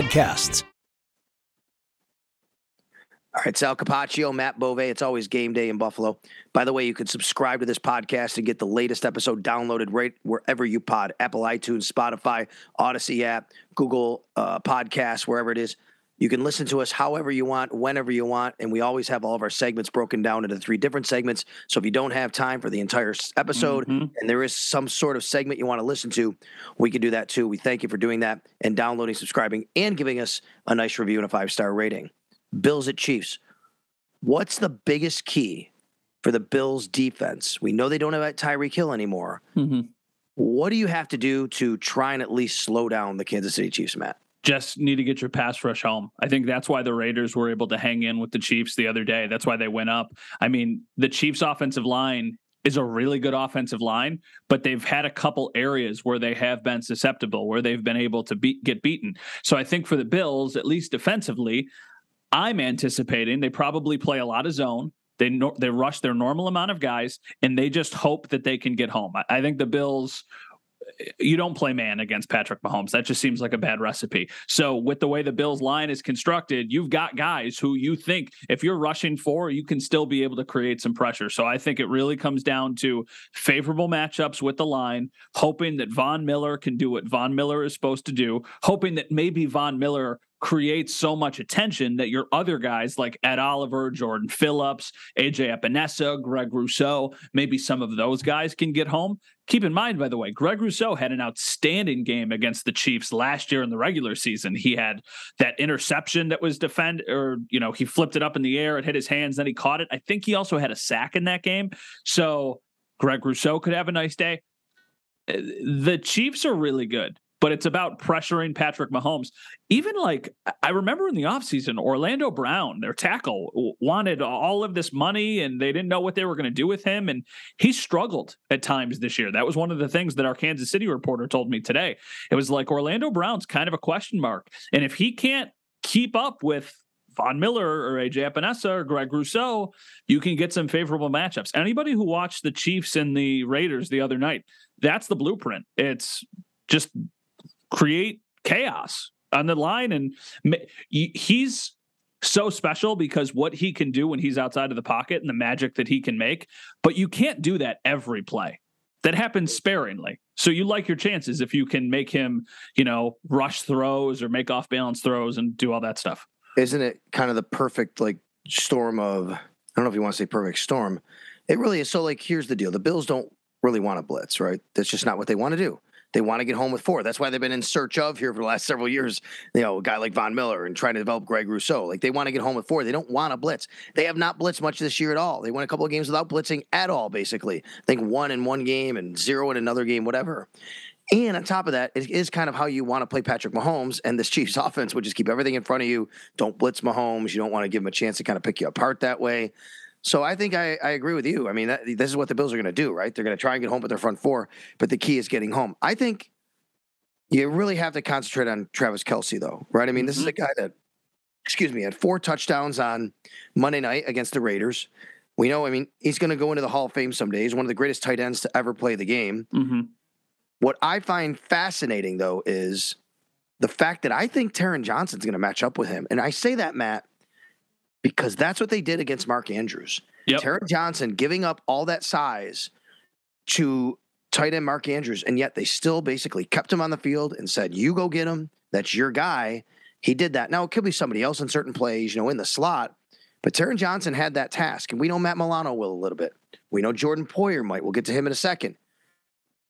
podcasts. All right, Sal Capaccio, Matt Bove. It's always game day in Buffalo. By the way, you can subscribe to this podcast and get the latest episode downloaded right wherever you pod Apple, iTunes, Spotify, Audacy app, Google uh, Podcasts, wherever it is. You can listen to us however you want, whenever you want, and we always have all of our segments broken down into three different segments. So if you don't have time for the entire episode mm-hmm. and there is some sort of segment you want to listen to, we can do that too. We thank you for doing that and downloading, subscribing, and giving us a nice review and a five star rating. Bills at Chiefs. What's the biggest key for the Bills defense? We know they don't have Tyreek Hill anymore. Mm-hmm. What do you have to do to try and at least slow down the Kansas City Chiefs, Matt? Just need to get your pass rush home. I think that's why the Raiders were able to hang in with the Chiefs the other day. That's why they went up. I mean, the Chiefs' offensive line is a really good offensive line, but they've had a couple areas where they have been susceptible, where they've been able to beat, get beaten. So I think for the Bills, at least defensively, I'm anticipating they probably play a lot of zone. They no, they rush their normal amount of guys, and they just hope that they can get home. I, I think the Bills you don't play man against Patrick Mahomes. That just seems like a bad recipe. So with the way the Bills line is constructed, you've got guys who you think if you're rushing for, you can still be able to create some pressure. So I think it really comes down to favorable matchups with the line, hoping that Von Miller can do what Von Miller is supposed to do, hoping that maybe Von Miller creates so much attention that your other guys like Ed Oliver, Jordan Phillips, AJ Epenesa, Greg Rousseau, maybe some of those guys can get home. Keep in mind, by the way, Greg Rousseau had an outstanding game against the Chiefs last year in the regular season. He had that interception that was defend or, you know, he flipped it up in the air, it hit his hands, then he caught it. I think he also had a sack in that game. So Greg Rousseau could have a nice day. Uh, the Chiefs are really good but it's about pressuring Patrick Mahomes. Even like I remember in the offseason, Orlando Brown, their tackle, wanted all of this money and they didn't know what they were going to do with him. And he struggled at times this year. That was one of the things that our Kansas City reporter told me today. It was like Orlando Brown's kind of a question mark. And if he can't keep up with Von Miller or AJ Epenesa or Greg Rousseau, you can get some favorable matchups. Anybody who watched the Chiefs and the Raiders the other night, that's the blueprint. It's just create chaos on the line. And he's so special because what he can do when he's outside of the pocket and the magic that he can make, but you can't do that every play. That happens sparingly. So you like your chances if you can make him, you know, rush throws or make off balance throws and do all that stuff. Isn't it kind of the perfect like storm of I don't know if you want to say perfect storm. It really is. So like here's the deal. The Bills don't really want to blitz, right? That's just not what they want to do. They want to get home with four. That's why they've been in search of here for the last several years. You know, a guy like Von Miller and trying to develop Greg Rousseau. Like they want to get home with four. They don't want to blitz. They have not blitzed much this year at all. They won a couple of games without blitzing at all, basically. I think one in one game and zero in another game, whatever. And on top of that, it is kind of how you want to play Patrick Mahomes and this Chiefs offense, which is keep everything in front of you. Don't blitz Mahomes. You don't want to give him a chance to kind of pick you apart that way. So I think I, I agree with you. I mean, that, this is what the Bills are going to do, right? They're going to try and get home with their front four, but the key is getting home. I think you really have to concentrate on Travis Kelce, though, right? I mean, this mm-hmm. is a guy that, excuse me, had four touchdowns on Monday night against the Raiders. We know, I mean, he's going to go into the Hall of Fame someday. He's one of the greatest tight ends to ever play the game. Mm-hmm. What I find fascinating, though, is the fact that I think Taron Johnson's going to match up with him. And I say that, Matt, because that's what they did against Mark Andrews. Yep. Johnson giving up all that size to tight end Mark Andrews, and yet they still basically kept him on the field and said, "You go get him. That's your guy." He did that. Now it could be somebody else in certain plays, you know, in the slot. But Taron Johnson had that task, and we know Matt Milano will a little bit. We know Jordan Poyer might. We'll get to him in a second.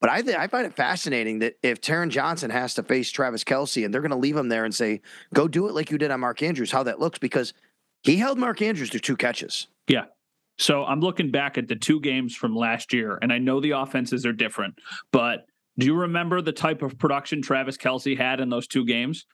But I, th- I find it fascinating that if Taron Johnson has to face Travis Kelce, and they're going to leave him there and say, go do it like you did on Mark Andrews, how that looks, because he held Mark Andrews to two catches. Yeah. So I'm looking back at the two games from last year, and I know the offenses are different, but do you remember the type of production Travis Kelce had in those two games?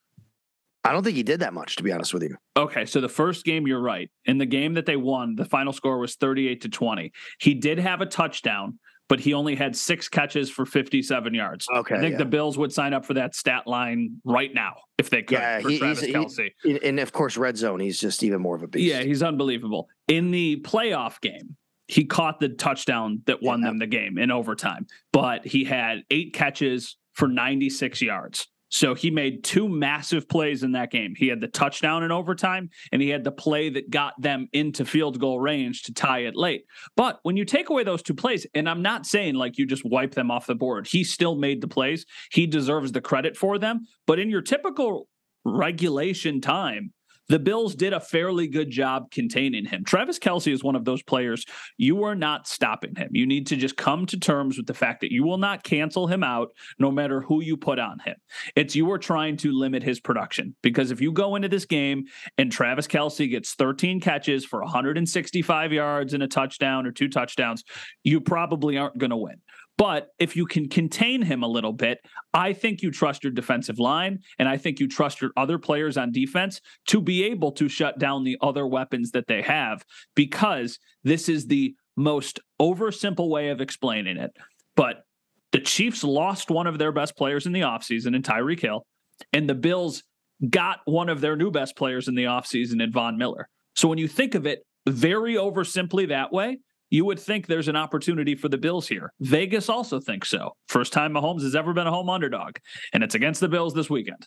I don't think he did that much, to be honest with you. Okay, so the first game, you're right. In the game that they won, the final score was 38 to 20. He did have a touchdown, but he only had six catches for 57 yards. Okay, I think yeah. the Bills would sign up for that stat line right now if they could Yeah, for he- Travis Kelce. And- And of course, red zone, he's just even more of a beast. Yeah, he's unbelievable. In the playoff game, he caught the touchdown that won Yeah. them the game in overtime, but he had eight catches for 96 yards. So he made two massive plays in that game. He had the touchdown in overtime, and he had the play that got them into field goal range to tie it late. But when you take away those two plays, and I'm not saying like you just wipe them off the board, he still made the plays. He deserves the credit for them. But in your typical regulation time, the Bills did a fairly good job containing him. Travis Kelce is one of those players you are not stopping him. You need to just come to terms with the fact that you will not cancel him out no matter who you put on him. It's you are trying to limit his production because if you go into this game and Travis Kelce gets 13 catches for 165 yards and a touchdown or two touchdowns, you probably aren't going to win. But if you can contain him a little bit, I think you trust your defensive line and I think you trust your other players on defense to be able to shut down the other weapons that they have because this is the most oversimple way of explaining it. But the Chiefs lost one of their best players in the offseason in Tyreek Hill, and the Bills got one of their new best players in the offseason in Von Miller. So when you think of it very oversimply that way, you would think there's an opportunity for the Bills here. Vegas also thinks so. First time Mahomes has ever been a home underdog, and it's against the Bills this weekend.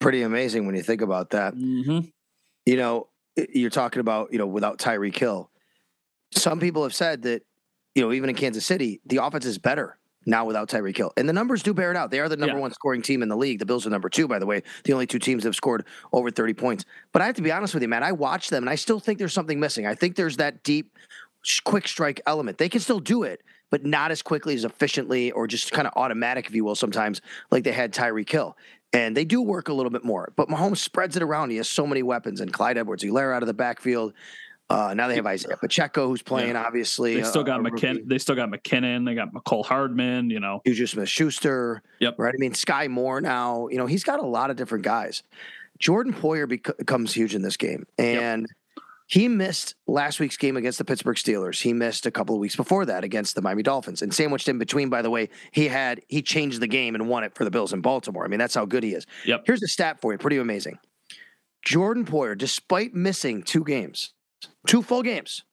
Pretty amazing when you think about that. Mm-hmm. You know, you're talking about, you know, without Tyreek Hill. Some people have said that, you know, even in Kansas City, the offense is better now without Tyreek Hill. And the numbers do bear it out. They are the number Yeah. one scoring team in the league. The Bills are number two, by the way. The only two teams that have scored over 30 points. But I have to be honest with you, man. I watch them and I still think there's something missing. I think there's that deep, quick strike element. They can still do it, but not as quickly, as efficiently, or just kind of automatic, if you will, sometimes, like they had Tyreek Hill. And they do work a little bit more. But Mahomes spreads it around. He has so many weapons. And Clyde Edwards Helaire out of the backfield. Uh, now they have Isaiah Pacheco, who's playing, obviously. They still got McKin. They still got McKinnon. They got Mecole Hardman. You know, Juju Smith Schuster. Yep. Right. I mean, Skyy Moore now, you know, he's got a lot of different guys. Jordan Poyer becomes huge in this game. And he missed last week's game against the Pittsburgh Steelers. He missed a couple of weeks before that against the Miami Dolphins. And sandwiched in between, by the way, he had he changed the game and won it for the Bills in Baltimore. I mean, that's how good he is. Yep. Here's a stat for you, pretty amazing. Jordan Poyer, despite missing two games, two full games,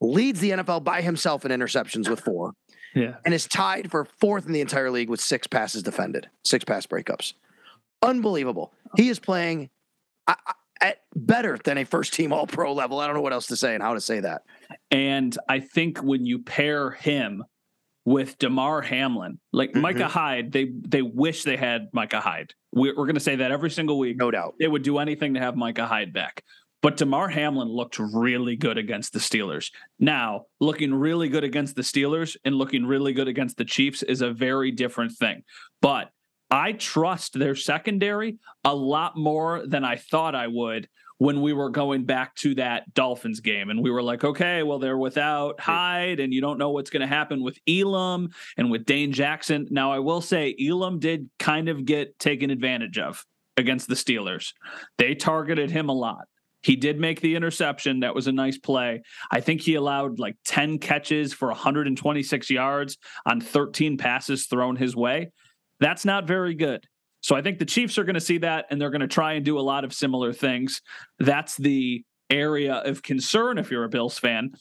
leads the NFL by himself in interceptions with four yeah, and is tied for fourth in the entire league with six passes defended, six pass breakups. Unbelievable. He is playing uh, at better than a first team All Pro level. I don't know what else to say and how to say that. and I think when you pair him with Damar Hamlin, like Mhm. Micah Hyde, they they wish they had Micah Hyde. We're, we're going to say that every single week. No doubt. They would do anything to have Micah Hyde back. But Damar Hamlin looked really good against the Steelers. Now, looking really good against the Steelers and looking really good against the Chiefs is a very different thing. But I trust their secondary a lot more than I thought I would when we were going back to that Dolphins game. And we were like, okay, well, they're without Hyde, and you don't know what's going to happen with Elam and with Dane Jackson. Now, I will say, Elam did kind of get taken advantage of against the Steelers. They targeted him a lot. He did make the interception. That was a nice play. I think he allowed like 10 catches for 126 yards on 13 passes thrown his way. That's not very good. So I think the Chiefs are going to see that and they're going to try and do a lot of similar things. That's the area of concern if you're a Bills fan.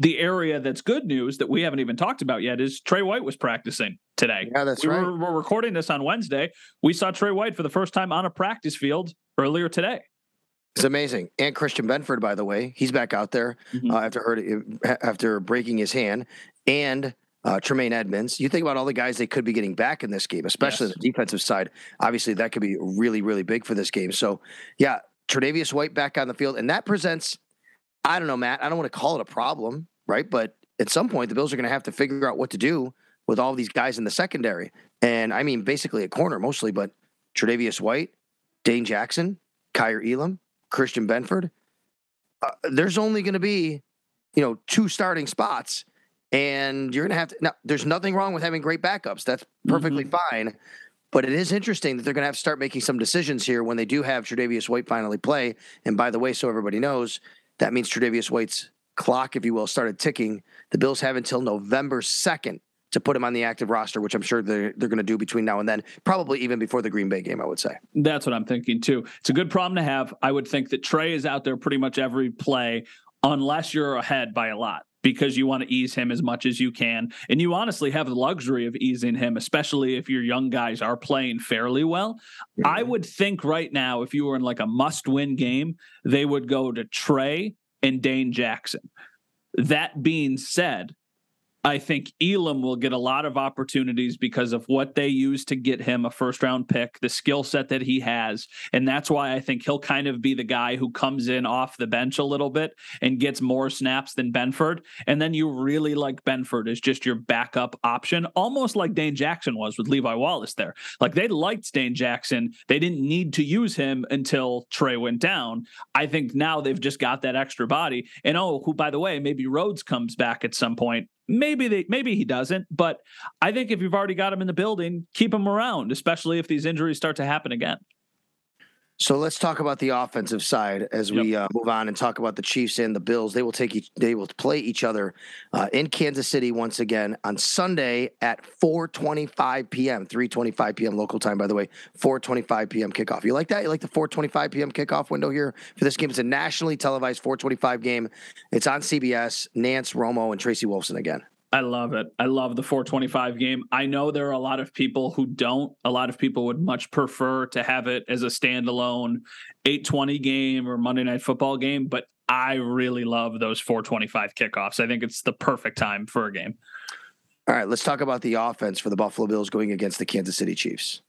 The area that's good news that we haven't even talked about yet is Tre White was practicing today. Yeah, that's we right. were, we're recording this on Wednesday. We saw Tre White for the first time on a practice field earlier today. It's amazing. And Christian Benford, by the way, he's back out there Mhm. uh, after after breaking his hand. And uh, Tremaine Edmunds. You think about all the guys they could be getting back in this game, especially yes. the defensive side. Obviously, that could be really, really big for this game. So, yeah, Tre'Davious White back on the field, and that presents. I don't know, Matt. I don't want to call it a problem, right? But at some point, the Bills are going to have to figure out what to do with all these guys in the secondary, and I mean basically a corner mostly, but Tre'Davious White, Dane Jackson, Kaiir Elam, Christian Benford. Uh, there's only going to be, you know, two starting spots and you're going to have to. Now, there's nothing wrong with having great backups. That's perfectly mm-hmm. fine. But it is interesting that they're going to have to start making some decisions here when they do have Tre'Davious White finally play. And by the way, so everybody knows, that means Tre'Davious White's clock, if you will, started ticking. The Bills have until November 2nd to put him on the active roster, which I'm sure they're, they're going to do between now and then, probably even before the Green Bay game, I would say. That's what I'm thinking too. It's a good problem to have. I would think that Trey is out there pretty much every play, unless you're ahead by a lot because you want to ease him as much as you can. And you honestly have the luxury of easing him, especially if your young guys are playing fairly well. Mm-hmm. I would think right now, if you were in like a must win game, they would go to Trey and Dane Jackson. That being said, I think Elam will get a lot of opportunities because of what they use to get him a first round pick, the skill set that he has. And that's why I think he'll kind of be the guy who comes in off the bench a little bit and gets more snaps than Benford. And then you really like Benford as just your backup option, almost like Dane Jackson was with Levi Wallace there. Like they liked Dane Jackson. They didn't need to use him until Trey went down. I think now they've just got that extra body. And oh, who, by the way, maybe Rhodes comes back at some point Maybe they maybe he doesn't, but I think if you've already got him in the building, keep him around, especially if these injuries start to happen again. So let's talk about the offensive side as we yep. uh, move on and talk about the Chiefs and the Bills. They will take each, they will play each other uh, in Kansas City once again on Sunday at 4:25 p.m. 3:25 p.m. local time, by the way. 4:25 p.m. kickoff. You like that? You like the 4:25 p.m. kickoff window here for this game? It's a nationally televised 4:25 game. It's on CBS. Nance, Romo, and Tracy Wolfson again. I love it. I love the 425 game. I know there are a lot of people who don't. A lot of people would much prefer to have it as a standalone 820 game or Monday night football game, but I really love those 425 kickoffs. I think it's the perfect time for a game. All right, let's talk about the offense for the Buffalo Bills going against the Kansas City Chiefs.